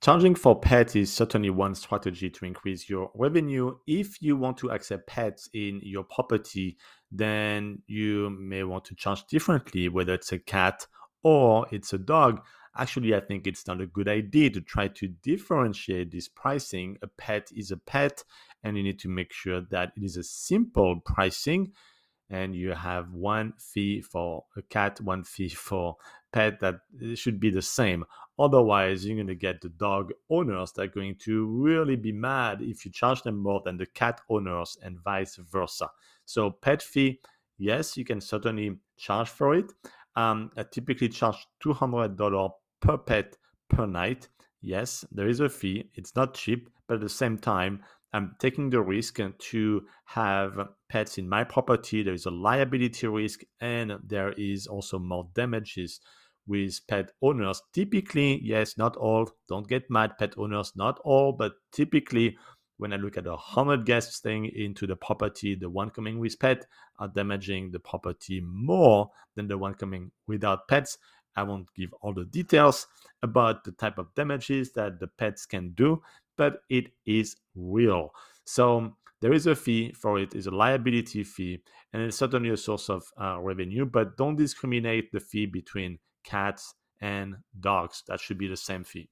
Charging for pets is certainly one strategy to increase your revenue. If you want to accept pets in your property, then you may want to charge differently, whether it's a cat or it's a dog. Actually, I think it's not a good idea to try to differentiate this pricing. A pet is a pet, and you need to make sure that it is a simple pricing and you have one fee for a cat, one fee for pet that should be the same. Otherwise, you're going to get the dog owners that are going to really be mad if you charge them more than the cat owners and vice versa. So, pet fee, yes, you can certainly charge for it. Um, I typically charge $200 per pet per night. Yes, there is a fee. It's not cheap, but at the same time, I'm taking the risk to have pets in my property. There is a liability risk, and there is also more damages with pet owners. Typically, yes, not all, don't get mad, pet owners, not all, but typically, when I look at a 100 guests staying into the property, the one coming with pet are damaging the property more than the one coming without pets. I won't give all the details about the type of damages that the pets can do, but it is real. So there is a fee for it, is a liability fee, and it's certainly a source of uh, revenue. But don't discriminate the fee between cats and dogs. That should be the same fee.